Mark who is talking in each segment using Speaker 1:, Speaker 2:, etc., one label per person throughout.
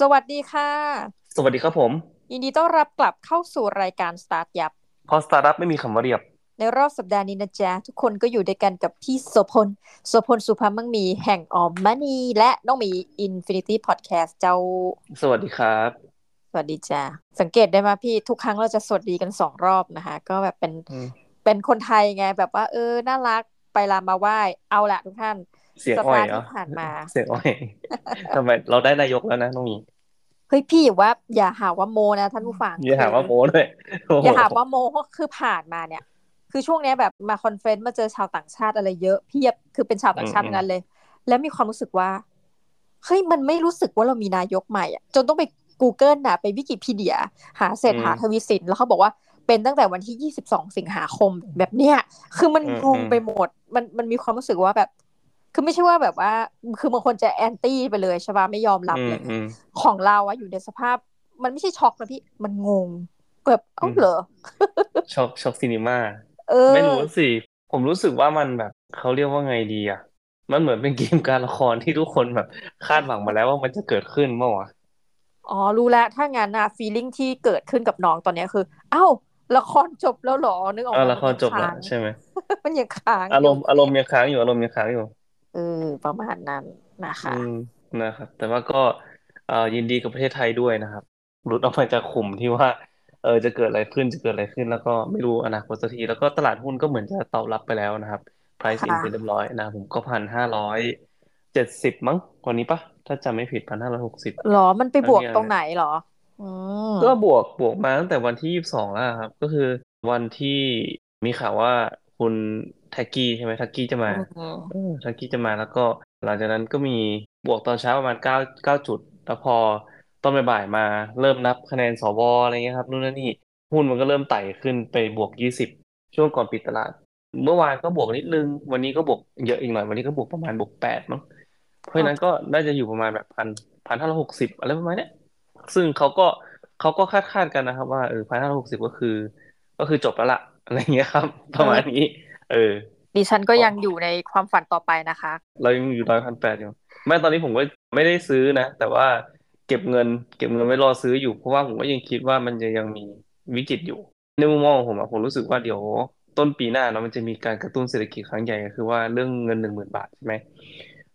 Speaker 1: สวัสดีค่ะ
Speaker 2: สวัสดีครับผม
Speaker 1: ยินดีต้อนรับกลับเข้าสู่รายการสตาร์ทยับ
Speaker 2: เพราร์ทอัพไม่มีคำว่าเลิฟ
Speaker 1: ในรอบสัปดาห์นี้นะจ๊ะ ทุกคนก็อยู่ด้วยกันกับพี่โสพลโสพลสุภาพมั่งมีแห่งออมมานีและน้องหมี Infinity Podcast เจ้า
Speaker 2: สวัสดีครับ
Speaker 1: สวัสดีจ้าสังเกตได้ไหมพี่ทุกครั้งเราจะสวัสดีกันสองรอบนะคะ ก็แบบเป็น
Speaker 2: อืม
Speaker 1: เป็นคนไทยไงแบบว่า เออ น่ารักไปลามาไหว้เอาละทุกท่าน
Speaker 2: เสียง
Speaker 1: สัป
Speaker 2: อ้อย
Speaker 1: ดาห์
Speaker 2: เหรอ
Speaker 1: ที่ผ่านมา
Speaker 2: เสียงอ้อยทำไมเราได้นายกแล้วนะน้องหมี
Speaker 1: เฮ้ยพี่อย่าว่า อย่าหาว่าโมนะท่านผู้ฟัง
Speaker 2: อย่าหาว่าโม้ด้วยโโอ
Speaker 1: ย่าหาว่าโมเพราะคือผ่านมาเนี่ย คือช่วงเนี้ยแบบมาคอนเฟรนซ์มาเจอชาวต่างชาติอะไรเยอะเพียบคือเป็นชาวต่างชาติทั้งนั้นเลย แล้วมีความรู้สึกว่าเฮ้ยมันไม่รู้สึกว่าเรามีนายกใหม่อะจนต้องไป Google นะไปวิกิพีเดีย หาเศรษฐาทวีสินแล้วเขาบอกว่าเป็นตั้งแต่วันที่ 22 สิงหาคมแบบเนี้ยคือมันงงไปหมดมันมันมีความรู้สึกว่าแบบ คือไม่ใช่ว่าแบบว่า คือบางคนจะ anti ไปเลยใช่ปะไม่ยอมรับ
Speaker 2: อื
Speaker 1: เล
Speaker 2: ม
Speaker 1: ย
Speaker 2: อืม
Speaker 1: ของเราอะอยู่ในสภาพ มันไม่ใช่ช็อกนะพี่มันงงแบบเอ้า
Speaker 2: อืม
Speaker 1: เหรอ
Speaker 2: ช็อกช็อกซีนีมา
Speaker 1: เออ
Speaker 2: ไม่รู้สิ ผมรู้สึกว่ามันแบบเขาเรียกว่าไงดีอะมันเหมือนเป็นเกมการละครที่ทุกคนแบบคาดหวังมาแล้วว่ามันจะเกิดขึ้นเมื่อวะ
Speaker 1: อ๋อรู้แล้วถ้างั้นอะ feeling ที่เกิดขึ้นกับน้องตอนเนี้ยคือ เอ้าละครจบแล้วเหรอนึกออก
Speaker 2: เออ
Speaker 1: ไหม
Speaker 2: ละครจบ
Speaker 1: มัน
Speaker 2: แล้
Speaker 1: ยั
Speaker 2: ว
Speaker 1: ง
Speaker 2: ใช่ไหม
Speaker 1: ค้างมันยังค้าง
Speaker 2: อารมณ์
Speaker 1: ยู่
Speaker 2: อารมณ์ยังค้างอยู่อารมณ์ยังค้างอยู่
Speaker 1: เออประมาณนั้นนะคะ
Speaker 2: อืมนะครับ แต่ว่าก็เอ่อยินดีกับประเทศไทยด้วยนะครับ หลุดออกมาจากขุมที่ว่า เออจะเกิดอะไรขึ้นจะเกิดอะไรขึ้น แล้วก็ไม่รู้อนาคตสักที แล้วก็ตลาดหุ้นก็เหมือนจะตอบรับไปแล้วนะครับ price in
Speaker 1: ค่ะ
Speaker 2: ไปเรียบร้อยนะครับผมก็พันห้าร้อยเจ็ดสิบมั้งวันนี้ปะถ้าจำไม่ผิดพันห้าร้อยหกสิบ
Speaker 1: หรอมันไปบวก
Speaker 2: อันเนี้ย
Speaker 1: ตรงไหนหรออืม
Speaker 2: ก็บวกบวกมาตั้งแต่วันที่ยี่สิบสองแล้วครับ ก็คือวันที่มีข่าวว่า คุณแท็กกี้ใช่ไหมแท็กกี้จะมา
Speaker 1: อืม
Speaker 2: เออทักกี้จะมาแล้วก็ หลังจากนั้นก็มีบวกตอนเช้าประมาณเก้าเก้าจุด แล้วพอตอนบ่ายๆมาเริ่มนับคะแนนสวอะไรเงี้ยครับนู่นนั่นนี่หุ้นมันก็เริ่มไต่ขึ้นไปบวกยี่สิบช่วงก่อนปิดตลาด เมื่อวานก็บวกนิดนึง วันนี้ก็บวกเยอะอีกหน่อย วันนี้ก็บวกประมาณบวกแปดมั้งเพราะฉะนั้นก็น่าจะอยู่ประมาณแบบพันพันห้าร้อยหกสิบอะไรประมาณเนี้ยซึ่งเขาก็เขาก็คาดคาดกันนะครับ ว่าเออพันห้าร้อยหกสิบก็คือ ก็คือจบแล้วล่ะ อะไรเงี้ยครับ ประมาณนี้ เออ
Speaker 1: ดิฉันก็ยังอยู่ในความฝันต่อไปนะคะ
Speaker 2: เรายังอยู่ร้อยพันแปดอยู่ไม่ตอนนี้ผมก็ไม่ได้ซื้อนะ แต่ว่าเก็บเงิน เก็บเงินไว้รอซื้ออยู่เพราะว่าผมก็ยังคิดว่ามันจะยังมีวิกฤตอยู่ ในมุมมองของผมอะผมรู้สึกว่าเดี๋ยวต้นปีหน้าเนาะมันจะมีการกระตุ้นเศรษฐกิจครั้งใหญ่ก็คือว่าเรื่องเงินหนึ่งหมื่นบาทใช่ไหม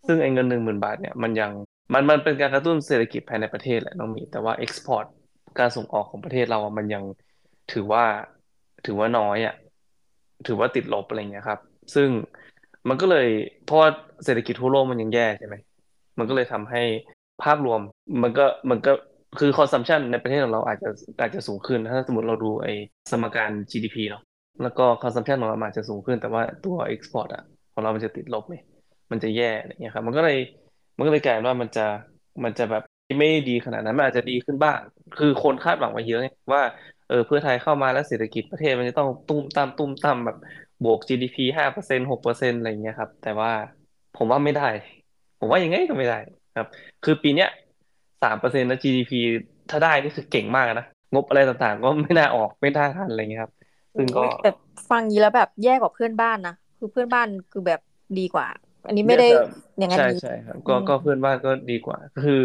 Speaker 2: ซึ่งไอ้เงินหนึ่งหมื่นบาทเนี่ยมันยังมันมันเป็นการกระตุ้นเศรษฐกิจภายในประเทศแหละน้องหมีแต่ว่า export การส่งออกของประเทศเราอะมันยังถือว่า ถือว่าน้อยอะถือว่าติดลบอะไรเงี้ยครับ ซึ่งมันก็เลยเพราะว่าเศรษฐกิจทั่วโลกมันยังแย่ใช่ไหมมันก็เลยทำให้ภาพรวมมันก็มันก็คือ consumption ในประเทศของเราอาจจะอาจจะสูงขึ้น ถ้าสมมติเราดูไอ้สมการ GDP เนาะแล้วก็ consumption ของเราอาจจะสูงขึ้น แต่ว่าตัว export อะของเรามันจะติดลบไหมมันจะแย่อะไรเงี้ยครับ มันก็เลยมันก็เลยกลายว่ามันจะมันจะแบบไม่ได้ดีขนาดนั้นมันอาจจะดีขึ้นบ้าง คือคนคาดหวังไว้เยอะไงว่า เออเพื่อไทยเข้ามาแล้วเศรษฐกิจประเทศมันจะต้องตุ้มตามตุ้มตามแบบบวก GDP ห้าเปอร์เซ็นหกเปอร์เซ็นอะไรอย่างเงี้ยครับ แต่ว่าผมว่าไม่ได้ ผมว่ายังไงก็ไม่ได้ครับ คือปีเนี้ยสามเปอร์เซ็นต์นะ GDP ถ้าได้นี่คือเก่งมากนะงบอะไรต่างๆ ก็ไม่น่าออกไม่น่าทันอะไรเงี้ยครับซึ่งก็
Speaker 1: แต่ฟังอย่างนี้แล้วแบบแย่กว่าเพื่อนบ้านนะคือเพื่อนบ้านคือแบบดีกว่า อันนี้ไม่ได้อย่างนั้น
Speaker 2: ใช่
Speaker 1: นี้
Speaker 2: ใช่ครับก็
Speaker 1: อืม
Speaker 2: ก็เพื่อนบ้านก็ดีกว่า คือ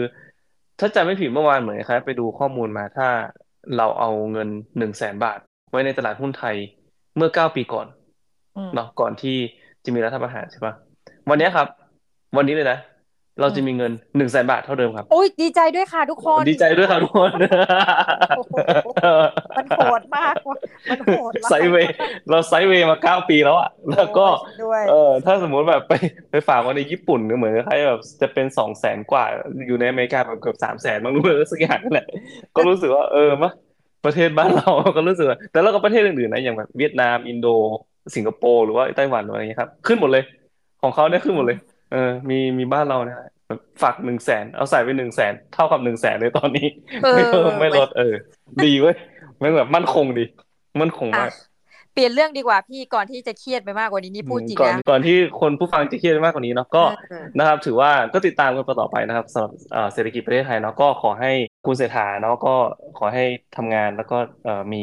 Speaker 2: ถ้าจำไม่ผิดเมื่อวานเหมือนครับไปดูข้อมูลมาถ้า เราเอาเงินหนึ่งแสนบาท ไว้ในตลาดหุ้นไทยเมื่อเก้าปีก่อน
Speaker 1: อืม
Speaker 2: เนาะก่อนที่จะมีรัฐประหารใช่ปะวันเนี้ยครับ วันนี้เลยนะ เราจะมีเงินหนึ่งแสนบาทเท่าเดิมครับ
Speaker 1: โอ้ยดีใจด้วยค่ะทุกคน
Speaker 2: ดีใจด้วยครับทุกคน
Speaker 1: โอ้โหมันโหดมากว่ะมันโหดมาก
Speaker 2: ไซด์เวย์เราไซด์เวย์มาเก้าปีแล้วอะแล้วก็
Speaker 1: โอ้ยด้วย
Speaker 2: เออถ้าสมมุติแบบไปไปฝากไว้ในญี่ปุ่นก็เหมือนคล้ายๆแบบจะเป็นสองแสนกว่าอยู่ในอเมริกาแบบเกือบสามแสนบางรู้เลยสักอย่างนั่นแหละก็รู้สึกว่าเออมะประเทศบ้านเราก็รู้สึกว่าแต่แล้วก็ประเทศอื่นๆนะอย่างแบบเวียดนามอินโด สิงคโปร์หรือว่าไต้หวันอะไรอย่างเงี้ยครับขึ้นหมดเลย ของเขาเนี่ยขึ้นหมดเลยเออ มี มีบ้านเราเนี่ยแบบ ฝากหนึ่งแสนเอาใส่ไปหนึ่งแสนเท่ากับหนึ่งแสนเลยตอนนี้
Speaker 1: เออ
Speaker 2: ไม่เพิ่มไม่ลดเออ ดีเว้ยมันแบบมั่นคงดี มั่นคง
Speaker 1: อะ
Speaker 2: มาก
Speaker 1: เปลี่ยนเรื่องดีกว่าพี่ก่อนที่จะเครียดไปมากกว่านี้นี่พูดจริง
Speaker 2: ก่อน
Speaker 1: นะ
Speaker 2: ก่อนที่คนผู้ฟังจะเครียดมากกว่านี้เนาะก็
Speaker 1: เออ
Speaker 2: นะครับ ถือว่าก็ติดตามกันต่อไปนะครับสำหรับเอ่อเศรษฐกิจประเทศไทยเนาะก็ขอให้คุณเศรษฐาเนาะก็ขอให้ทำงานแล้วก็เอ่อมี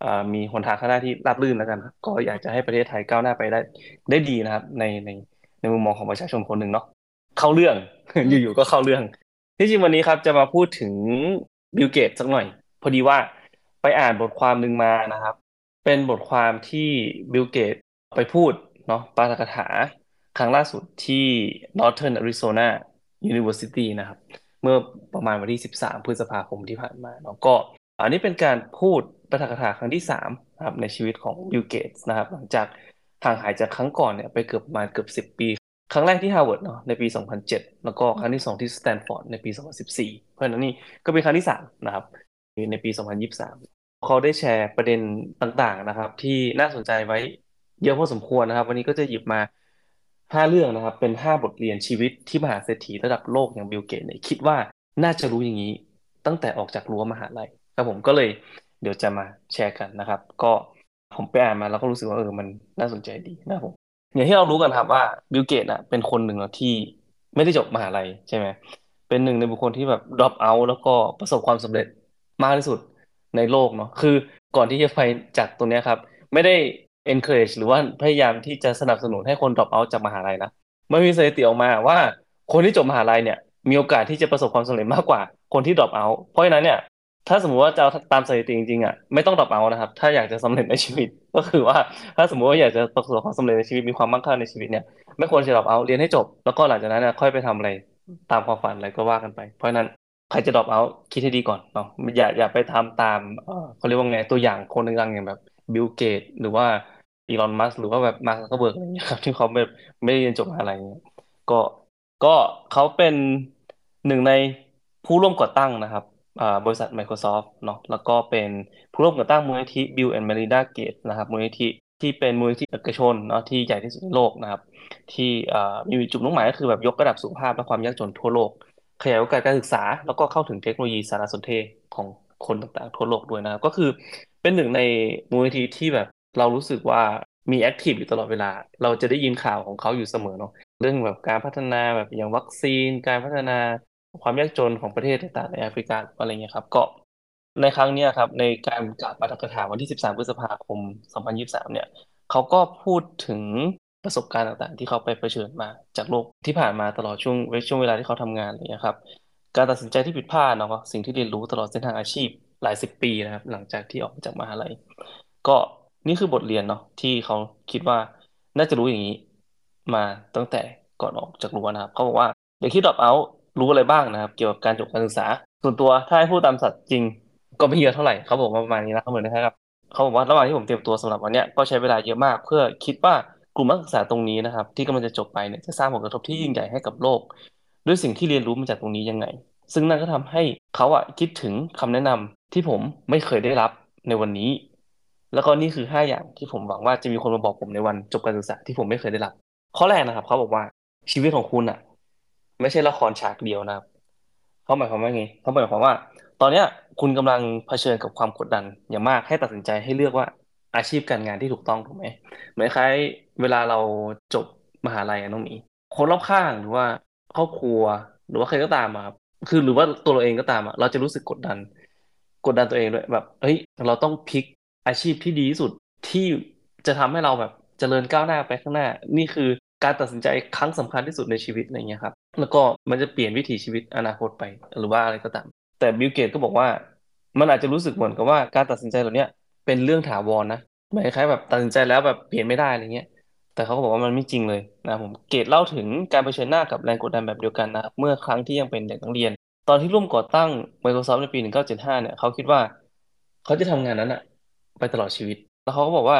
Speaker 2: เอ่อมีหนทางข้างหน้าที่ราบรื่นแล้วกันครับก็อยากจะให้ประเทศไทยก้าวหน้าไปได้ได้ดีนะครับ ในในในมุมมองของประชาชนคนหนึ่งเนาะ เข้าเรื่อง อยู่ๆก็เข้าเรื่อง ที่จริงวันนี้ครับจะมาพูดถึงบิลเกตส์สักหน่อย พอดีว่าไปอ่านบทความหนึ่งมานะครับ เป็นบทความที่บิลเกตส์ไปพูดเนาะปาฐกถาครั้งล่าสุดที่ Northern Arizona University นะครับ เมื่อประมาณวันที่ 13 พฤษภาคมที่ผ่านมาเนาะก็อันนี้เป็นการพูดปาฐกถาครั้งที่3นะครับในชีวิตของบิลเกตส์นะครับ หลังจากห่างหายจากครั้งก่อนเนี่ยไปเกือบประมาณเกือบ 10 ปี ครั้งแรกที่ฮาร์วาร์ดเนาะในปี 2007 แล้วก็ครั้งที่ 2 ที่สแตนฟอร์ดในปี 2014 เพราะฉะนั้นนี่ก็เป็นครั้งที่ 3 นะครับ ในปี 2023 เขาได้แชร์ประเด็นต่างๆนะครับ ที่น่าสนใจไว้เยอะพอสมควรนะครับ วันนี้ก็จะหยิบมา 5 เรื่องนะครับ เป็น 5 บทเรียนชีวิตที่มหาเศรษฐีระดับโลกอย่างบิลเกตส์เนี่ยคิดว่าน่าจะรู้อย่างนี้ตั้งแต่ออกจากรั้วมหาลัยครับผมก็เลยเดี๋ยวจะมาแชร์กันนะครับ ก็ผมไปอ่านมาแล้วก็รู้สึกว่าเออมันน่าสนใจดีนะครับผม อย่างที่เรารู้กันครับว่าบิลเกตอะเป็นคนหนึ่งที่ไม่ได้จบมหาลัยใช่ไหมเป็นหนึ่งในบุคคลที่แบบ drop out แล้วก็ประสบความสำเร็จมากที่สุดในโลกเนาะคือก่อนที่จะไปจากตรงนี้ครับ ไม่ได้ encourage หรือว่าพยายามที่จะสนับสนุนให้คน drop out จากมหาลัยนะมันมีสถิติออกมาว่า คนที่จบมหาลัยเนี่ย มีโอกาสที่จะประสบความสำเร็จมากกว่าคนที่ drop out เพราะฉะนั้นเนี่ย ถ้าสมมติว่าจะตามสถิติจริงๆอะไม่ต้อง drop out นะครับ ถ้าอยากจะสำเร็จในชีวิต ก็คือว่าถ้าสมมติว่าอยากจะประสบความสำเร็จในชีวิตมีความมั่งคั่งในชีวิตเนี่ยไม่ควรจะ drop out เรียนให้จบ แล้วก็หลังจากนั้นค่อยไปทำอะไรตามความฝันอะไรก็ว่ากันไปเพราะฉะนั้นใครจะ drop out คิดให้ดีก่อนเนาะอย่าอย่าไปทำตามเขาเรียกว่าไงตัวอย่างคนดังๆอย่างแบบบิลเกตหรือว่าอีลอนมัสก์หรือว่าแบบมาร์คซักเคอร์เบิร์กอะไรเงี้ยครับที่เขาแบบไม่ได้เรียนจบอะไรเงี้ยก็ก็เขาเป็นหนึ่งในผู้ร่วมก่อตั้งนะครับ บริษัท Microsoft เนาะแล้วก็เป็นผู้ร่วมก่อตั้งมูลนิธิ Bill and Melinda Gates นะครับมูลนิธิที่เป็นมูลนิธิเอกชนเนาะที่ใหญ่ที่สุดในโลกนะครับ ที่มีจุดมุ่งหมายก็คือแบบยกระดับสุขภาพและความยากจนทั่วโลก ขยายโอกาสการศึกษา แล้วก็เข้าถึงเทคโนโลยีสารสนเทศของคนต่างๆ ทั่วโลกด้วยนะครับ ก็คือเป็นหนึ่งในมูลนิธิที่แบบเรารู้สึกว่ามี active อยู่ตลอดเวลา เราจะได้ยินข่าวของเขาอยู่เสมอเนาะเรื่องแบบการพัฒนาแบบอย่างวัคซีน การพัฒนา ความยากจนของประเทศต่างๆในแอฟริกาอะไรเงี้ยครับ ก็ในครั้งนี้ครับ ในการกล่าวปาฐกถาวันที่ 13 พฤษภาคม 2023 เนี่ยเขาก็พูดถึงประสบการณ์ต่างๆ ที่เขาไปเผชิญมาจากโลกที่ผ่านมาตลอดช่วงช่วงเวลาที่เขาทำงานอะไรเงี้ยครับ การตัดสินใจที่ผิดพลาดเนาะสิ่งที่เรียนรู้ตลอดเส้นทางอาชีพหลายสิบปีนะครับ หลังจากที่ออกมาจากมหาลัยก็นี่คือบทเรียนเนาะที่เขาคิดว่าน่าจะรู้อย่างนี้มาตั้งแต่ก่อนออกจากรั้วนะครับเขาบอกว่าเดี๋ยวคิดดรอปเอา รู้อะไรบ้างนะครับ เกี่ยวกับการจบการศึกษา ส่วนตัวถ้าให้พูดตามสัตว์จริง ก็ไม่เยอะเท่าไหร่เขาบอกมาประมาณนี้นะเขาเหมือนนะครับเขาบอกว่าระหว่างที่ผมเตรียมตัวสำหรับวันนี้ก็ใช้เวลาเยอะมาก เพื่อคิดว่ากลุ่มนักศึกษาตรงนี้นะครับ ที่กำลังจะจบไปเนี่ยจะสร้างผลกระทบที่ยิ่งใหญ่ให้กับโลก ด้วยสิ่งที่เรียนรู้มาจากตรงนี้ยังไง ซึ่งนั่นก็ทำให้เขาอะคิดถึงคำแนะนำที่ผมไม่เคยได้รับในวันนี้ แล้วก็นี่คือห้าอย่างที่ผมหวังว่าจะมีคนมาบอกผมในวันจบการศึกษาที่ผมไม่เคยได้รับ ข้อแรกนะครับเขาบอกว่าชีวิตของคุณอะ ไม่ใช่ละครฉากเดียวนะครับเขาหมายความว่าไงเขาหมายความว่า ตอนเนี้ย คุณกำลังเผชิญกับความกดดันอย่างมากให้ตัดสินใจให้เลือกว่าอาชีพการงานที่ถูกต้องถูกไหมเหมือนคล้ายเวลาเราจบมหาลัยน้องมีคนรอบข้างหรือว่าครอบครัว หรือว่าใครก็ตามครับคือหรือว่าตัวเราเองก็ตามอะเราจะรู้สึกกดดัน กดดันตัวเองด้วยแบบเฮ้ยเราต้องพิกอาชีพที่ดีที่สุดที่จะทำให้เราแบบเจริญก้าวหน้าไปข้างหน้า นี่คือการตัดสินใจครั้งสำคัญที่สุดในชีวิตอะไรเงี้ยครับ แล้วก็มันจะเปลี่ยนวิถีชีวิตอนาคตไปหรือว่าอะไรก็ตาม แต่บิลเกตก็บอกว่า มันอาจจะรู้สึกเหมือนกับว่าการตัดสินใจเหล่านี้เป็นเรื่องถาวรนะหมายคล้ายแบบตัดสินใจแล้วแบบเปลี่ยนไม่ได้อะไรเงี้ยแต่เขาก็บอกว่ามันไม่จริงเลยนะผมเกตเล่าถึงการเผชิญหน้ากับแรงกดดันแบบเดียวกันนะครับเมื่อครั้งที่ยังเป็นเด็กนักเรียน ตอนที่ร่วมก่อตั้ง Microsoft ในปี 1975 เนี่ยเขาคิดว่าเขาจะทำงานนั้นอะไปตลอดชีวิต แล้วเขาก็บอกว่า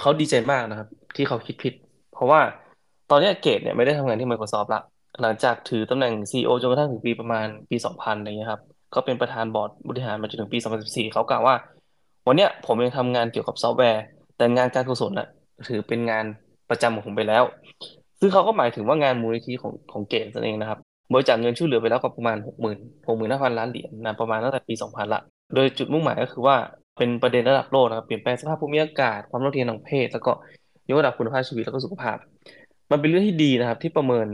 Speaker 2: เขาดีใจมากนะครับ ที่เขาคิดผิด เพราะว่าตอนนี้เกตเนี่ยไม่ได้ทำงานที่ Microsoft ละ หลังจากถือตำแหน่ง CEO จนกระทั่งถึงปีประมาณปี 2000อะไรเงี้ยครับก็เป็นประธานบอร์ดบริหารมาจนถึงปี 2014 เขากล่าวว่า วันเนี้ยผมยังทำงานเกี่ยวกับซอฟต์แวร์ แต่งานการกุศลน่ะถือเป็นงานประจำของผมไปแล้ว ซึ่งเขาก็หมายถึงว่างานมูลนิธิของของเกตส์นั่นเองนะครับบริจาคเงินช่วยเหลือไปแล้วก็ประมาณหกหมื่นหกหมื่นห้าพันล้านเหรียญนะประมาณตั้งแต่ปี 2000 ละ โดยจุดมุ่งหมายก็คือว่าเป็นประเด็นระดับโลกนะครับเปลี่ยนแปลงสภาพภูมิอากาศความเท่าเทียมทางเพศ แล้วก็ยกระดับคุณภาพชีวิตแล้วก็สุขภาพ มันเป็นเรื่องที่ดีนะครับที่ประเมิน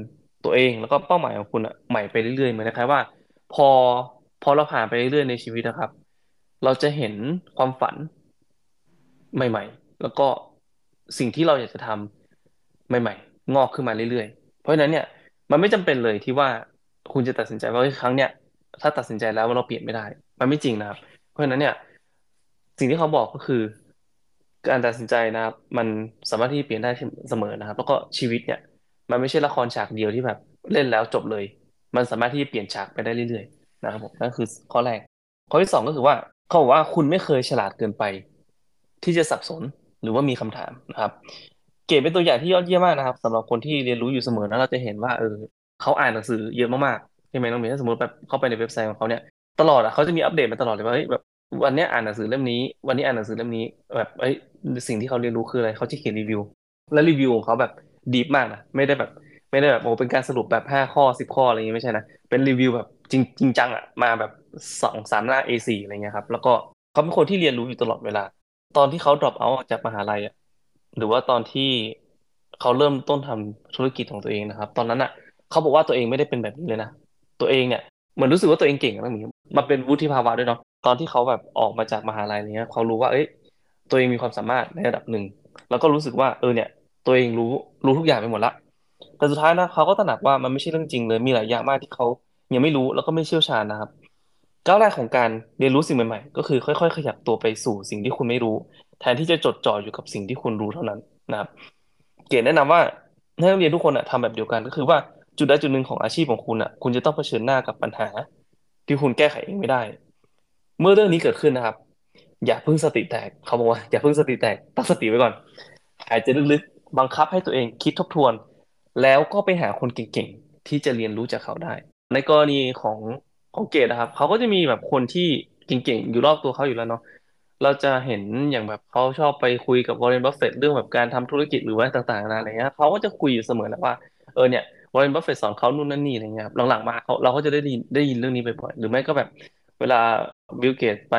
Speaker 2: ตัวเอง แล้วก็เป้าหมายของคุณอะใหม่ไปเรื่อยๆเหมือนนะครับว่า พอพอเราผ่านไปเรื่อยๆในชีวิตนะครับ เราจะเห็นความฝันใหม่ ๆ แล้วก็สิ่งที่เราอยากจะทำใหม่ ๆ งอกขึ้นมาเรื่อยๆ เพราะฉะนั้นเนี่ยมันไม่จำเป็นเลยที่ว่าคุณจะตัดสินใจว่าครั้งเนี้ยถ้าตัดสินใจแล้วว่าเราเปลี่ยนไม่ได้ มันไม่จริงนะครับ เพราะฉะนั้นเนี่ย สิ่งที่เขาบอกก็คือ การตัดสินใจนะครับ มันสามารถที่เปลี่ยนได้เสมอนะครับ แล้วก็ชีวิตเนี่ย มันไม่ใช่ละครฉากเดียวที่แบบเล่นแล้วจบเลย มันสามารถที่จะเปลี่ยนฉากไปได้เรื่อยๆนะครับผมนั่นคือข้อแรก ข้อที่สองก็คือว่าเขาบอกว่าคุณไม่เคยฉลาดเกินไป ที่จะสับสนหรือว่ามีคำถามนะครับ เก๋เป็นตัวอย่างที่ยอดเยี่ยมมากนะครับสำหรับคนที่เรียนรู้อยู่เสมอนะเราจะเห็นว่าเออเขาอ่านหนังสือเยอะมากๆใช่ไหมน้องเมย์ถ้าสมมติแบบเข้าไปในเว็บไซต์ของเขาเนี่ยตลอดอะเขาจะมีอัปเดตมาตลอดเลยว่าเฮ้ยแบบวันนี้อ่านหนังสือเล่มนี้ วันนี้อ่านหนังสือเล่มนี้แบบเอ้ยสิ่งที่เขาเรียนรู้คืออะไรเขาจะเขียนรีวิว และรีวิวของเขาแบบ ดีฟมากนะไม่ได้แบบ ไม่ได้แบบโอ้เป็นการสรุปแบบห้าข้อสิบข้ออะไรอย่างงี้ไม่ใช่นะเป็นรีวิวแบบจริงจริงจังอะมาแบบสองสามหน้า A4 อะไรเงี้ยครับ แล้วก็เขาเป็นคนที่เรียนรู้อยู่ตลอดเวลา ตอนที่เขา drop out ออกจากมหาลัยอะหรือว่าตอนที่เขาเริ่มต้นทำธุรกิจของตัวเองนะครับ ตอนนั้นอะเขาบอกว่าตัวเองไม่ได้เป็นแบบนี้เลยนะตัวเองเนี่ยเหมือนรู้สึกว่าตัวเองเก่งแล้วมีมาเป็นวุฒิภาวะด้วยเนาะตอนที่เขาแบบออกมาจากมหาลัยเนี้ยเขารู้ว่าเอ้ยตัวเองมีความสามารถในระดับหนึ่งแล้วก็รู้สึกว่าเออเนี่ย ตัวเองรู้รู้ทุกอย่างไปหมดละแต่สุดท้ายนะเขาก็ตระหนักว่ามันไม่ใช่เรื่องจริงเลยมีหลายอย่างมากที่เขายังไม่รู้แล้วก็ไม่เชี่ยวชาญนะครับก้าวแรกของการเรียนรู้สิ่งใหม่ๆ ก็คือค่อยๆ ขยับตัวไปสู่สิ่งที่คุณไม่รู้ แทนที่จะจดจ่ออยู่กับสิ่งที่คุณรู้เท่านั้นนะครับ เก๋แนะนำว่าให้นักเรียนทุกคนอะทำแบบเดียวกันก็คือว่าจุดใดจุดหนึ่งของอาชีพของคุณอะคุณจะต้องเผชิญหน้ากับปัญหา ที่คุณแก้ไขเองไม่ได้ เมื่อเรื่องนี้เกิดขึ้นนะครับ อย่าเพิ่งสติแตกเขาบอกว่าอย่าเพิ่งสติแตกตั้งสติไว้ก่อนหายใจลึกๆ บังคับให้ตัวเองคิดทบทวน แล้วก็ไปหาคนเก่งๆ ที่จะเรียนรู้จากเขาได้ ในกรณีของของเกดนะครับเขาก็จะมีแบบคนที่เก่งๆ อยู่รอบตัวเขาอยู่แล้วเนาะเราจะเห็นอย่างแบบเขาชอบไปคุยกับวอร์เรนบัฟเฟตเรื่องแบบการทำธุรกิจหรือว่าต่างๆนาอะไรเงี้ยเขาก็จะคุยอยู่เสมอแหละว่าเออเนี่ยวอร์เรนบัฟเฟตสอนเขานู่นนั่นนี่อะไรเงี้ยหลังๆมาเขาเราก็จะได้ยินได้ยินเรื่องนี้บ่อยๆหรือไม่ก็แบบเวลาบิลเกตส์ไป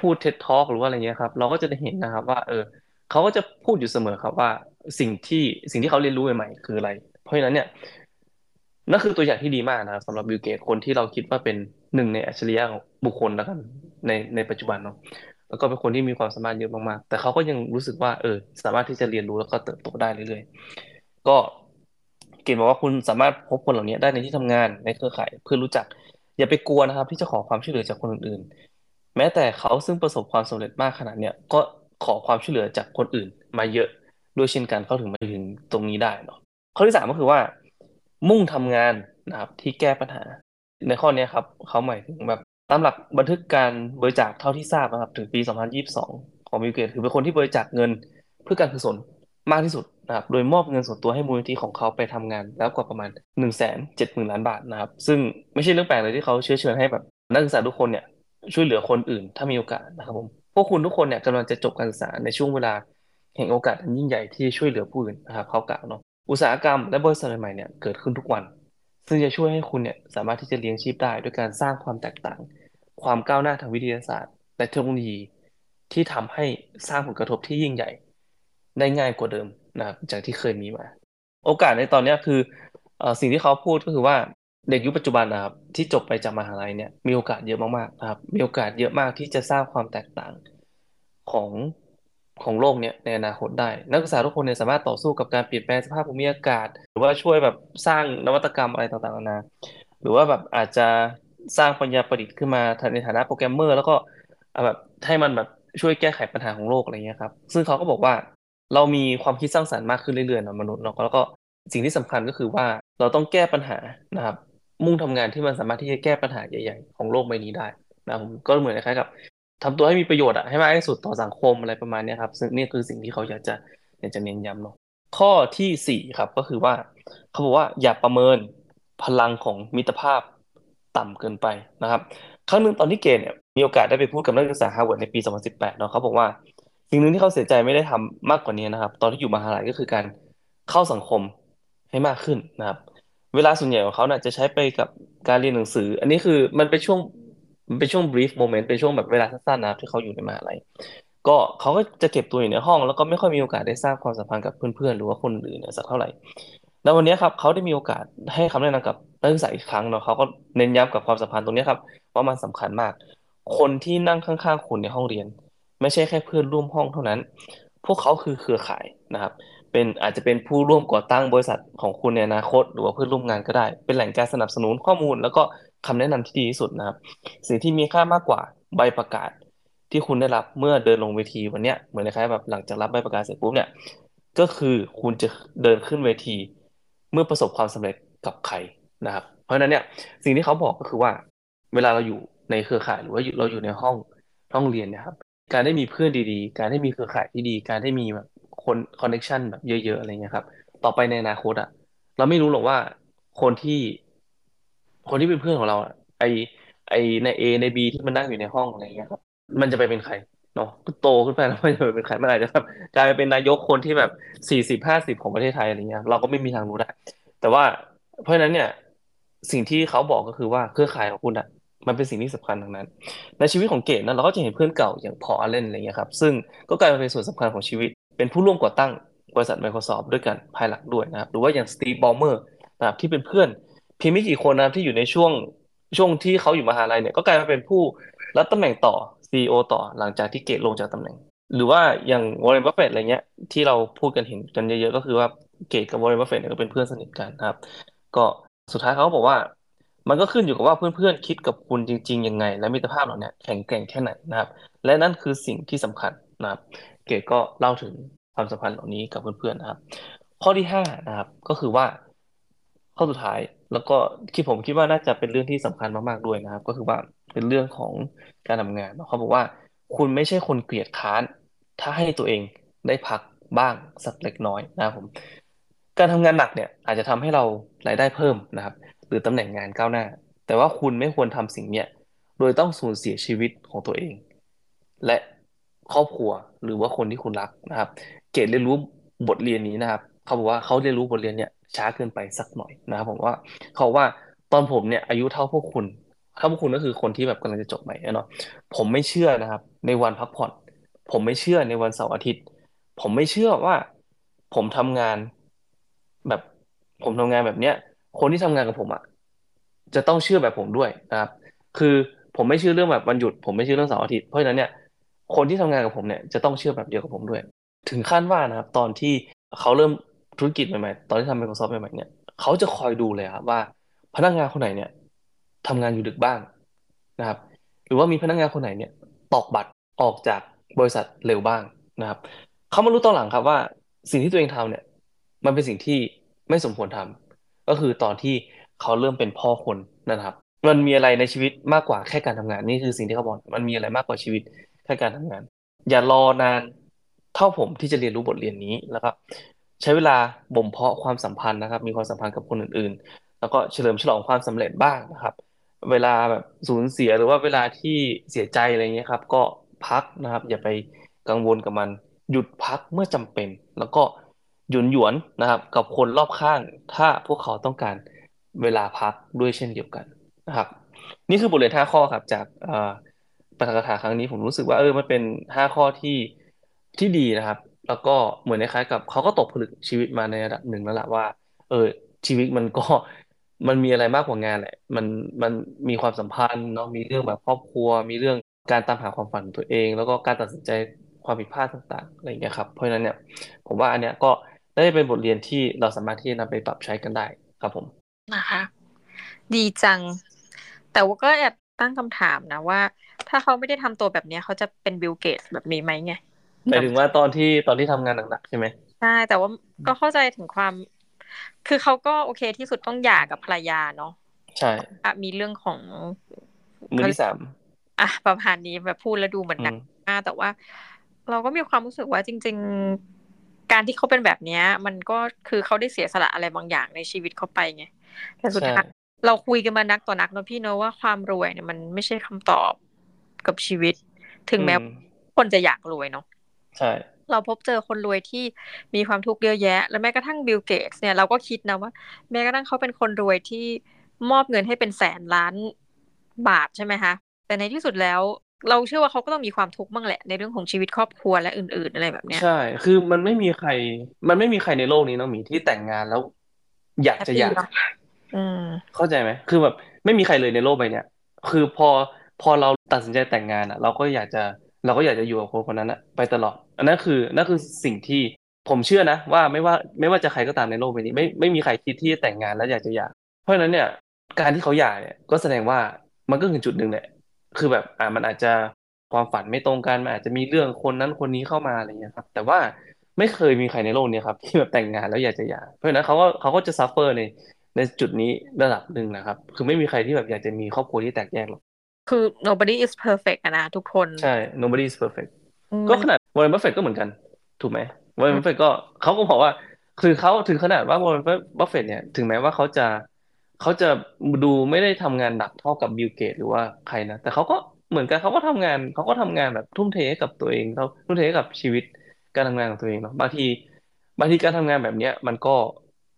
Speaker 2: พูด TED Talk หรือว่าอะไรเงี้ยครับ เราก็จะได้เห็นนะครับว่าเออ เขาก็จะพูดอยู่เสมอครับว่าสิ่งที่สิ่งที่เขาเรียนรู้ใหม่ๆคืออะไร เพราะฉะนั้นเนี่ยนั่นคือตัวอย่างที่ดีมากนะครับสำหรับบิลเกตส์คนที่เราคิดว่าเป็นหนึ่งในอัจฉริยะบุคคลแล้วกันในในปัจจุบันเนาะแล้วก็เป็นคนที่มีความสามารถเยอะมากๆ แต่เขาก็ยังรู้สึกว่าเออ สามารถที่จะเรียนรู้แล้วก็เติบโตได้เรื่อยๆ ก็เกณฑ์บอกว่าคุณสามารถพบคนเหล่านี้ได้ในที่ทำงานในเครือข่ายเพื่อรู้จัก อย่าไปกลัวนะครับ ที่จะขอความช่วยเหลือจากคนอื่นๆ แม้แต่เขาซึ่งประสบความสำเร็จมากขนาดเนี้ยก็ ขอความช่วยเหลือจากคนอื่นมาเยอะด้วยเช่นกันเขาถึงมาถึงตรงนี้ได้เนาะข้อที่สามก็คือว่า มุ่งทำงานนะครับที่แก้ปัญหา ในข้อนี้ครับเขาหมายถึงแบบตามหลักบันทึกการบริจาคเท่าที่ทราบนะครับถึงปี 2022 ของบิลเกตคือเป็นคนที่บริจาคเงินเพื่อการกุศลมากที่สุดนะครับโดยมอบเงินส่วนตัวให้มูลนิธิของเขาไปทำงานแล้วกว่าประมาณ1นึ่งแสนเจ็ดหมื่นล้านบาทนะครับ ซึ่งไม่ใช่เรื่องแปลกเลยที่เขาเชื้อเชิญให้แบบนักศึกษาทุกคนเนี่ยช่วยเหลือคนอื่นถ้ามีโอกาสนะครับผม พวกคุณทุกคนเนี่ยกำลังจะจบการศึกษาในช่วงเวลาแห่งโอกาสอันยิ่งใหญ่ที่ช่วยเหลือผู้อื่นนะครับเขากล่าวเนาะอุตสาหกรรมและบริษัทใหม่เนี่ยเกิดขึ้นทุกวัน ซึ่งจะช่วยให้คุณเนี่ยสามารถที่จะเลี้ยงชีพได้ด้วยการสร้างความแตกต่าง ความก้าวหน้าทางวิทยาศาสตร์ และเทคโนโลยีที่ทำให้สร้างผลกระทบที่ยิ่งใหญ่ ได้ง่ายกว่าเดิมนะครับจากที่เคยมีมา โอกาสในตอนนี้คืออสิ่งที่เขาพูดก็คือว่า เด็กยุคปัจจุบันนะครับ ที่จบไปจากมหาลัยเนี่ย มีโอกาสเยอะมากๆนะครับ มีโอกาสเยอะมากที่จะสร้างความแตกต่างของของโลกเนี่ยในอนาคตได้ นักศึกษาทุกคนเนี่ยสามารถต่อสู้กับการเปลี่ยนแปลงสภาพภูมิอากาศ หรือว่าช่วยแบบสร้างนวัตกรรมอะไรต่างๆนานาหรือว่าแบบอาจจะสร้างปัญญาประดิษฐ์ขึ้นมาในฐานะโปรแกรมเมอร์ แล้วก็แบบให้มันแบบช่วยแก้ไขปัญหาของโลกอะไรเงี้ยครับซึ่งเขาก็บอกว่าเรามีความคิดสร้างสรรค์มากขึ้นเรื่อยๆนะมนุษย์เนาะแล้วก็สิ่งที่สำคัญก็คือว่าเราต้องแก้ปัญหานะครับ มุ่งทำงานที่มันสามารถที่จะแก้ปัญหาใหญ่ ๆ ของโลกใบนี้ได้นะผมก็เหมือนคล้ายๆกับทำตัวให้มีประโยชน์อะให้มากที่สุดต่อสังคมอะไรประมาณนี้ครับ ซึ่งนี่คือสิ่งที่เขาอยากจะอยากจะเน้นย้ำเนาะข้อที่สี่ครับก็คือว่า เขาบอกว่าอย่าประเมินพลังของมิตรภาพต่ำเกินไปนะครับครั้งหนึ่งตอนที่เกตส์เนี่ยมีโอกาสได้ไปพูดกับนักศึกษาฮาร์วาร์ดในปี 2018เนาะเขาบอกว่าสิ่งหนึ่งที่เขาเสียใจไม่ได้ทำมากกว่านี้นะครับ ตอนที่อยู่มหาลัยก็คือการเข้าสังคมให้มากขึ้นนะครับ เวลาส่วนใหญ่ของเขาเนี่ยจะใช้ไปกับการเรียนหนังสือ อันนี้คือมันเป็นช่วงมันเป็นช่วง brief moment เป็นช่วงแบบเวลาสั้นๆนะที่เขาอยู่ในมหาลัยก็เขาก็จะเก็บตัวอยู่ในห้อง แล้วก็ไม่ค่อยมีโอกาสได้สร้างความสัมพันธ์กับเพื่อนๆ หรือว่าคนอื่นเนี่ยสักเท่าไหร่ แล้ววันนี้ครับเขาได้มีโอกาสให้คำแนะนำกับนักศึกษาอีกครั้งเนาะเขาก็เน้นย้ำกับความสัมพันธ์ตรงนี้ครับว่ามันสำคัญมาก คนที่นั่งข้างๆคุณในห้องเรียน ไม่ใช่แค่เพื่อนร่วมห้องเท่านั้น พวกเขาคือเครือข่ายนะครับ เป็นอาจจะเป็นผู้ร่วมก่อตั้งบริษัทของคุณในอนาคต หรือว่าเพื่อนร่วมงานก็ได้ เป็นแหล่งการสนับสนุนข้อมูล แล้วก็คำแนะนำที่ดีที่สุดนะครับ สิ่งที่มีค่ามากกว่าใบประกาศที่คุณได้รับเมื่อเดินลงเวทีวันเนี้ยเหมือนคล้ายแบบหลังจากรับใบประกาศเสร็จปุ๊บเนี่ยก็คือคุณจะเดินขึ้นเวที เมื่อประสบความสำเร็จกับใครนะครับ เพราะฉะนั้นเนี่ยสิ่งที่เขาบอกก็คือว่า เวลาเราอยู่ในเครือข่ายหรือว่าเราอยู่ในห้องห้องเรียนนะครับ การได้มีเพื่อนดีๆ การได้มีเครือข่ายที่ดี การได้มีแบบ คนคอนเนคชันแบบเยอะๆอะไรเงี้ยครับ ต่อไปในอนาคตอะ เราไม่รู้หรอกว่าคนที่ คนที่เป็นเพื่อนของเราอะไอไอในเอในบีที่มันนั่งอยู่ในห้องอะไรเงี้ยครับ มันจะไปเป็นใครเนาะโตขึ้นไปแล้วมันจะไปเป็นใครมันอาจจะแบบกลายไปเป็นนายกคนที่แบบสี่สิบห้าสิบของประเทศไทยอะไรเงี้ย เราก็ไม่มีทางรู้ได้ แต่ว่าเพราะฉะนั้นเนี่ย สิ่งที่เขาบอกก็คือว่าเครือข่ายของคุณอะมันเป็นสิ่งที่สำคัญทั้งนั้น ในชีวิตของเกตส์นั้นเราก็จะเห็นเพื่อนเก่าอย่างพอลอัลเลนอะไรเงี้ยครับ ซึ่งก็กลายมาเป็นส่วนสำคัญของชีวิต เป็นผู้ร่วมก่อตั้งบริษัท Microsoft ด้วยกันภายหลังด้วยนะครับ หรือว่าอย่างสตีฟบอลเมอร์นะครับที่เป็นเพื่อนเพียงไม่กี่คนนะครับที่อยู่ในช่วงช่วงที่เขาอยู่มหาลัยเนี่ยก็กลายมาเป็นผู้รับตำแหน่งต่อ CEO ต่อหลังจากที่เกตส์ลงจากตำแหน่ง หรือว่าอย่างวอร์เรนบัฟเฟตอะไรเงี้ยที่เราพูดกันเห็นกันเยอะๆก็คือว่าเกตส์กับวอร์เรนบัฟเฟตเนี่ยก็เป็นเพื่อนสนิทกันนะครับ ก็สุดท้ายเขาก็บอกว่า มันก็ขึ้นอยู่กับว่าเพื่อนๆคิดกับคุณจริงๆยังไง และมิตรภาพเหล่านี้แข็งแกร่งแค่ไหนนะครับ และนั่นคือสิ่งที่สำคัญนะครับ เกตก็เล่าถึงความสัมพันธ์เหล่านี้กับเพื่อนๆนะครับ ข้อที่ห้านะครับ ก็คือว่าข้อสุดท้ายแล้วก็ที่ผมคิดว่าน่าจะเป็นเรื่องที่สำคัญมากๆด้วยนะครับ ก็คือว่าเป็นเรื่องของการทำงานเขาบอกว่า คุณไม่ใช่คนเกลียดค้าน ถ้าให้ตัวเองได้พักบ้างสักเล็กน้อยนะครับผมการทำงานหนักเนี่ยอาจจะทำให้เรารายได้เพิ่มนะครับ หรือตำแหน่งงานก้าวหน้า แต่ว่าคุณไม่ควรทำสิ่งเนี้ยโดยต้องสูญเสียชีวิตของตัวเอง และครอบครัว หรือว่าคนที่คุณรักนะครับ เกรดเรียนรู้บทเรียนนี้นะครับเขาบอกว่าเขาเรียนรู้บทเรียนเนี่ยช้าเกินไปสักหน่อยนะครับผมว่าเขาว่าตอนผมเนี่ยอายุเท่าพวกคุณเท่าพวกคุณก็คือคนที่แบบกำลังจะจบใหม่เนาะผมไม่เชื่อนะครับ ในวันพักผ่อน ผมไม่เชื่อในวันเสาร์อาทิตย์ ผมไม่เชื่อว่า ผมทำงานแบบผมทำงานแบบเนี้ย คนที่ทำงานกับผมอะจะต้องเชื่อแบบผมด้วยนะครับ คือผมไม่เชื่อเรื่องแบบวันหยุด ผมไม่เชื่อเรื่องเสาร์อาทิตย์เพราะฉะนั้นเนี่ย คนที่ทำงานกับผมเนี่ยจะต้องเชื่อแบบเดียวกับผมด้วย ถึงขั้นว่านะครับ ตอนที่เขาเริ่มธุรกิจใหม่ๆ ตอนที่ทำ Microsoft ใหม่ๆเนี่ยเขาจะคอยดูเลยครับว่า พนักงานคนไหนเนี่ยทำงานอยู่ดึกบ้างนะครับ หรือว่ามีพนักงานคนไหนเนี่ย ตอกบัตรออกจากบริษัทเร็วบ้างนะครับเขามารู้ตอนหลังครับว่าสิ่งที่ตัวเองทำเนี่ย มันเป็นสิ่งที่ไม่สมควรทำก็คือตอนที่เขาเริ่มเป็นพ่อคนนะครับ มันมีอะไรในชีวิตมากกว่าแค่การทำงานนี่คือสิ่งที่เขาบอกมันมีอะไรมากกว่าชีวิต แค่การทำงาน อย่ารอนานเท่าผมที่จะเรียนรู้บทเรียนนี้แล้วก็ใช้เวลาบ่มเพาะความสัมพันธ์นะครับ มีความสัมพันธ์กับคนอื่น ๆ แล้วก็เฉลิมฉลองความสำเร็จบ้างนะครับ เวลาแบบสูญเสียหรือว่าเวลาที่เสียใจอะไรเงี้ยครับ ก็พักนะครับ อย่าไปกังวลกับมัน หยุดพักเมื่อจำเป็น แล้วก็หยุนหยวนนะครับ กับคนรอบข้าง ถ้าพวกเขาต้องการเวลาพักด้วยเช่นเดียวกันนะครับ นี่คือบทเรียนห้าข้อครับจาก ปาฐกถาครั้งนี้ผมรู้สึกว่าเออมันเป็นห้าข้อที่ที่ดีนะครับ แล้วก็เหมือนคล้ายๆกับเขาก็ตกผลึกชีวิตมาในระดับหนึ่งแล้วแหละว่า เออชีวิตมันก็มันมีอะไรมากกว่างานแหละ มันมันมีความสัมพันธ์เนาะมีเรื่องแบบครอบครัว มีเรื่องการตามหาความฝันตัวเอง แล้วก็การตัดสินใจความผิดพลาดต่างๆอะไรอย่างเงี้ยครับเพราะฉะนั้นเนี่ยผมว่าอันเนี้ยก็ได้เป็นบทเรียนที่เราสามารถที่จะนำไปปรับใช้กันได้ครับผม
Speaker 1: นะคะ ดีจัง แต่ว่าก็แอบตั้งคำถามนะว่า ถ้าเขาไม่ได้ทำตัวแบบนี้เขาจะเป็นบิลเกตแบบนี้ไหมไง
Speaker 2: หมายถึงว่าตอนที่ตอนที่ทำงานหนักๆใช่ไหม
Speaker 1: ใช่แต่ว่าก็เข้าใจถึงความ คือเขาก็โอเคที่สุดต้องหย่ากับภรรยาเนาะ
Speaker 2: ใช่
Speaker 1: อะมีเรื่องของ
Speaker 2: มือที่สาม
Speaker 1: อะประมาณนี้แบบพูดแล้วดูเหมือนหนักมากแต่ว่า เราก็มีความรู้สึกว่าจริง ๆ การที่เขาเป็นแบบเนี้ย มันก็คือเขาได้เสียสละอะไรบางอย่างในชีวิตเขาไปไงแต่สุดท้ายเราคุยกันมานักต่อนักเนาะพี่เนาะว่าความรวยเนี่ยมันไม่ใช่คำตอบ กับชีวิต ถึงแม้คนจะอยากรวยเนาะ
Speaker 2: ใช่
Speaker 1: เราพบเจอคนรวยที่มีความทุกข์เยอะแยะ แล้วแม้กระทั่งบิลเกตส์เนี่ยเราก็คิดนะว่า แม้กระทั่งเขาเป็นคนรวยที่มอบเงินให้เป็นแสนล้านบาทใช่ไหมคะแต่ในที่สุดแล้วเราเชื่อว่าเขาก็ต้องมีความทุกข์บ้างแหละ ในเรื่องของชีวิตครอบครัวและอื่น ๆ อะไรแบบเนี้ย
Speaker 2: ใช่ คือมันไม่มีใคร มันไม่มีใครในโลกนี้น้องหมีที่แต่งงานแล้ว อยากจะอยาก
Speaker 1: อืม
Speaker 2: เข้าใจไหมคือแบบ ไม่มีใครเลยในโลกใบเนี้ยคือพอ พอเราตัดสินใจแต่งงานอะ เราก็อยากจะเราก็อยากจะอยู่กับคนคนนั้นอะไปตลอด อันนั้นคือนั่นคือสิ่งที่ผมเชื่อนะ ว่าไม่ว่าไม่ว่าจะใครก็ตามในโลกใบนี้ ไม่ไม่มีใครคิดที่จะแต่งงานแล้วอยากจะอยาเพราะฉะนั้นเนี่ย การที่เขาหย่าเนี่ยก็แสดงว่ามันก็ถึงจุดหนึ่งแหละคือแบบอ่ามันอาจจะความฝันไม่ตรงกันมันอาจจะมีเรื่องคนนั้นคนนี้เข้ามาอะไรเงี้ยครับ แต่ว่าไม่เคยมีใครในโลกนี้ครับที่แบบแต่งงานแล้วอยากจะหย่าเพราะฉะนั้นเขาก็เขาก็จะ suffer ในในจุดนี้ระดับหนึ่งนะครับ คือไม่มีใครที่แบบอยากจะมีครอบครัวที่แตกแยกหรอก
Speaker 1: คือ nobody is perfect นะทุกคน
Speaker 2: ใช่ nobody is perfect ก็ขนาดวอร์เรนบัฟเฟตก็เหมือนกัน ถูกไหมวอร์เรนบัฟเฟตก็เขาก็บอกว่า คือเขาถึงขนาดว่าวอร์เรนบัฟเฟตเนี่ย ถึงแม้ว่าเขาจะเขาจะดูไม่ได้ทำงานหนักเท่ากับบิลเกตส์หรือว่าใครนะ แต่เขาก็เหมือนกันเขาก็ทำงานเขาก็ทำงานแบบทุ่มเทให้กับตัวเองเขาทุ่มเทให้กับชีวิตการทำงานของตัวเองเนาะบางทีบางทีการทำงานแบบเนี้ย มันก็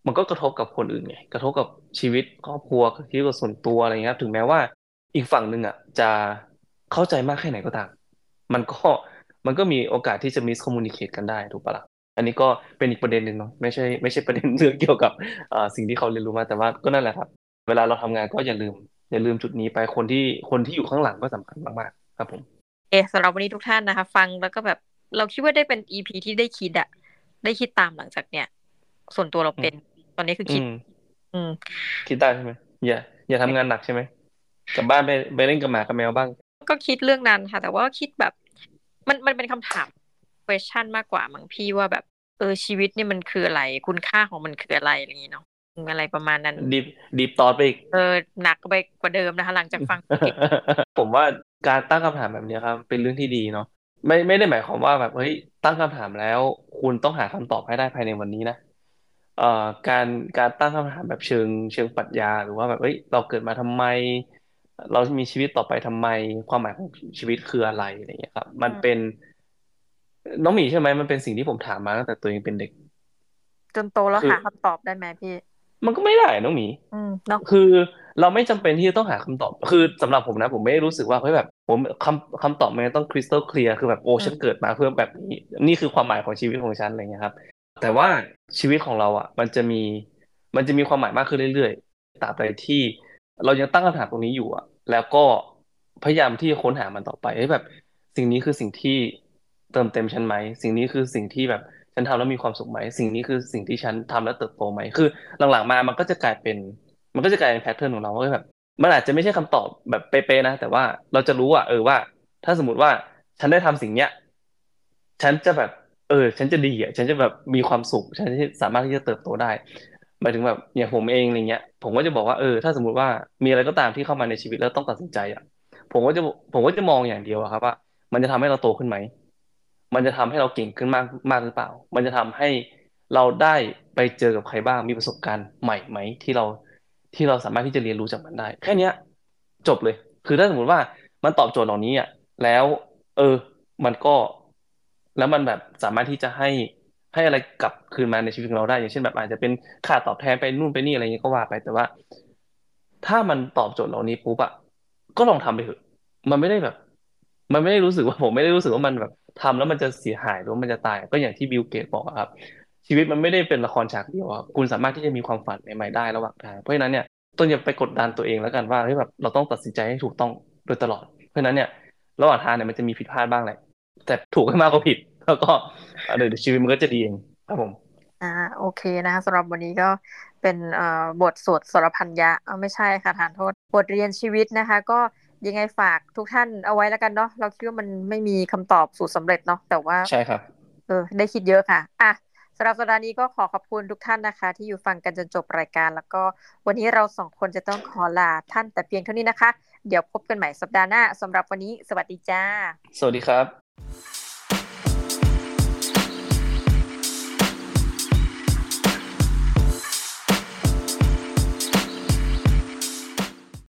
Speaker 2: มันก็กระทบกับคนอื่นไงกระทบกับชีวิตครอบครัวชีวิตส่วนตัวอะไรเงี้ยถึงแม้ว่า อีกฝั่งหนึ่งอะจะเข้าใจมากแค่ไหนก็ตามมันก็มันก็มีโอกาสที่จะมิสคอมมูนิเคตกันได้ถูกปะละ่ะอันนี้ก็เป็นอีกประเด็นหนึ่งเนาะไม่ใช่ไม่ใช่ประเด็นเรื่องเกี่ยวกับสิ่งที่เขาเรียนรู้มาแต่ว่าก็นั่นแหละครับ เวลาเราทำงานก็อย่าลืม อย่าลืมจุดนี้ไปคนที่คนที่อยู่ข้างหลังก็สำคัญมากๆครับผม
Speaker 1: เอสำหรับวันนี้ทุกท่านนะคะ ฟังแล้วก็แบบเราคิดว่าได้เป็นอีพีที่ได้คิดอะได้คิดตามหลังจากเนี้ยส่วนตัวเราเป็นตอนนี้คือคิด อืม
Speaker 2: คิดได้ใช่ไหมอย่าอย่าทำงานหนักใช่ไหม กลับบ้านไปไปเล่นกับหมากับแมวบ้าง
Speaker 1: ก็คิดเรื่องนั้นค่ะ แต่ว่าคิดแบบ มันมันเป็นคำถาม question มากกว่ามั้งพี่ว่าแบบ เออชีวิตนี่มันคืออะไร คุณค่าของมันคืออะไรอะไรอย่างนี้เนาะอะไรประมาณนั้น
Speaker 2: ดีดีตอนไปอีก
Speaker 1: เออหนักไปกว่าเดิมนะคะหลังจากฟัง
Speaker 2: ผมว่าการตั้งคำถามแบบนี้ครับ เป็นเรื่องที่ดีเนาะไม่ไม่ได้หมายความว่าแบบเฮ้ยตั้งคำถามแล้ว คุณต้องหาคำตอบให้ได้ภายในวันนี้นะเอ่อการการตั้งคำถามแบบเชิงเชิงปรัชญาหรือว่าแบบเฮ้ยเราเกิดมาทำไม เรามีชีวิตต่อไปทำไม ความหมายของชีวิตคืออะไรอะไรอย่างเงี้ยครับ มันเป็นน้องหมีใช่ไหมมันเป็นสิ่งที่ผมถามมาตั้งแต่ตัวเองเป็นเด็ก
Speaker 1: จนโตแล้วหาคำตอบได้ไหมพี่
Speaker 2: มันก็ไม่ได้น้องหมี
Speaker 1: อืมเนาะ
Speaker 2: คือเราไม่จำเป็นที่จะต้องหาคำตอบ คือสำหรับผมนะ ผมไม่ได้รู้สึกว่าเฮ้ยแบบผมคำคำตอบมันต้องคริสตัลเคลียร์คือแบบโอ้ฉันเกิดมาเพื่อแบบนี้ นี่คือความหมายของชีวิตของฉันอะไรเงี้ยครับ แต่ว่าชีวิตของเราอะ มันจะมีมันจะมีความหมายมากขึ้นเรื่อยๆตราบใดที่ เรายังตั้งคำถามตรงนี้อยู่อะ แล้วก็พยายามที่จะค้นหามันต่อไปให้แบบ สิ่งนี้คือสิ่งที่เติมเต็มฉันไหม สิ่งนี้คือสิ่งที่แบบฉันทำแล้วมีความสุขไหม สิ่งนี้คือสิ่งที่ฉันทำแล้วเติบโตไหม คือหลังๆมามันก็จะกลายเป็น มันก็จะกลายเป็นแพทเทิร์นของเราว่าแบบ มันอาจจะไม่ใช่คำตอบแบบเป๊ะๆนะ แต่ว่าเราจะรู้ว่าเออว่า ถ้าสมมติว่าฉันได้ทำสิ่งเนี้ย ฉันจะแบบ เออ ฉันจะดีอะ ฉันจะแบบมีความสุข ฉันจะสามารถที่จะเติบโตได้ หมายถึงแบบอย่างผมเองอะไรเงี้ย ผมก็จะบอกว่าเออถ้าสมมติว่ามีอะไรก็ตามที่เข้ามาในชีวิตแล้วต้องตัดสินใจอะผมก็จะผมก็จะมองอย่างเดียวครับ ว่า มันจะทำให้เราโตขึ้นไหมมันจะทำให้เราเก่งขึ้นมากมากหรือเปล่า มันจะทำให้เราได้ไปเจอกับใครบ้างมีประสบการณ์ใหม่ไหมที่เราที่เราสามารถที่จะเรียนรู้จากมันได้ แค่เนี้ย จบเลย คือถ้าสมมติว่ามันตอบโจทย์เหล่านี้อะแล้ว เออ มันก็ แล้วมันแบบสามารถที่จะให้ ให้อะไรกลับคืนมาในชีวิตของเราได้ อย่างเช่นแบบอาจจะเป็นค่าตอบแทนไปนู่นไปนี่อะไรเงี้ยก็ว่าไปแต่ว่า ถ้ามันตอบโจทย์เหล่านี้ปุ๊บอะก็ลองทำไปเถอะ มันไม่ได้แบบ มันไม่ได้รู้สึกว่าผมไม่ได้รู้สึกว่ามันแบบทำแล้วมันจะเสียหายหรือมันจะตาย ก็อย่างที่บิลเกตบอกครับ ชีวิตมันไม่ได้เป็นละครฉากเดียวคุณสามารถที่จะมีความฝันใหม่ๆได้ระหว่างทางเพราะฉะนั้นเนี่ยต้นอย่าไปกดดันตัวเองแล้วกันว่าเฮ้ยแบบเราต้องตัดสินใจให้ถูกต้องโดยตลอด เพราะฉะนั้นเนี่ยระหว่างทางเนี่ยมันจะมีผิดพลาดบ้างแหละแต่ถูกให้มากกว่าผิด แล้วก็เดี๋ยวชีวิตมันก็จะดีเองครับผม
Speaker 1: อ่าโอเคนะสำหรับวันนี้ก็เป็นเอ่อบทสวดสรพันยะเอาไม่ใช่ค่ะทานโทษ บทเรียนชีวิตนะคะ ก็ยังไงฝากทุกท่านเอาไว้แล้วกันเนาะเราคิดว่ามันไม่มีคำตอบสูตรสาเร็จเนาะแต่ว่า
Speaker 2: ใช่ครับ
Speaker 1: เออได้คิดเยอะค่ะอะสำหรับสัปดาห์นี้ก็ขอขอบคุณทุกท่านนะคะ ที่อยู่ฟังกันจนจบรายการ แล้วก็วันนี้เราสองคนจะต้องขอลาท่านแต่เพียงเท่านี้นะคะ เดี๋ยวพบกันใหม่สัปดาห์หน้าสำหรับวันนี้ สวัสดีจ้า
Speaker 2: สวัสดีครับ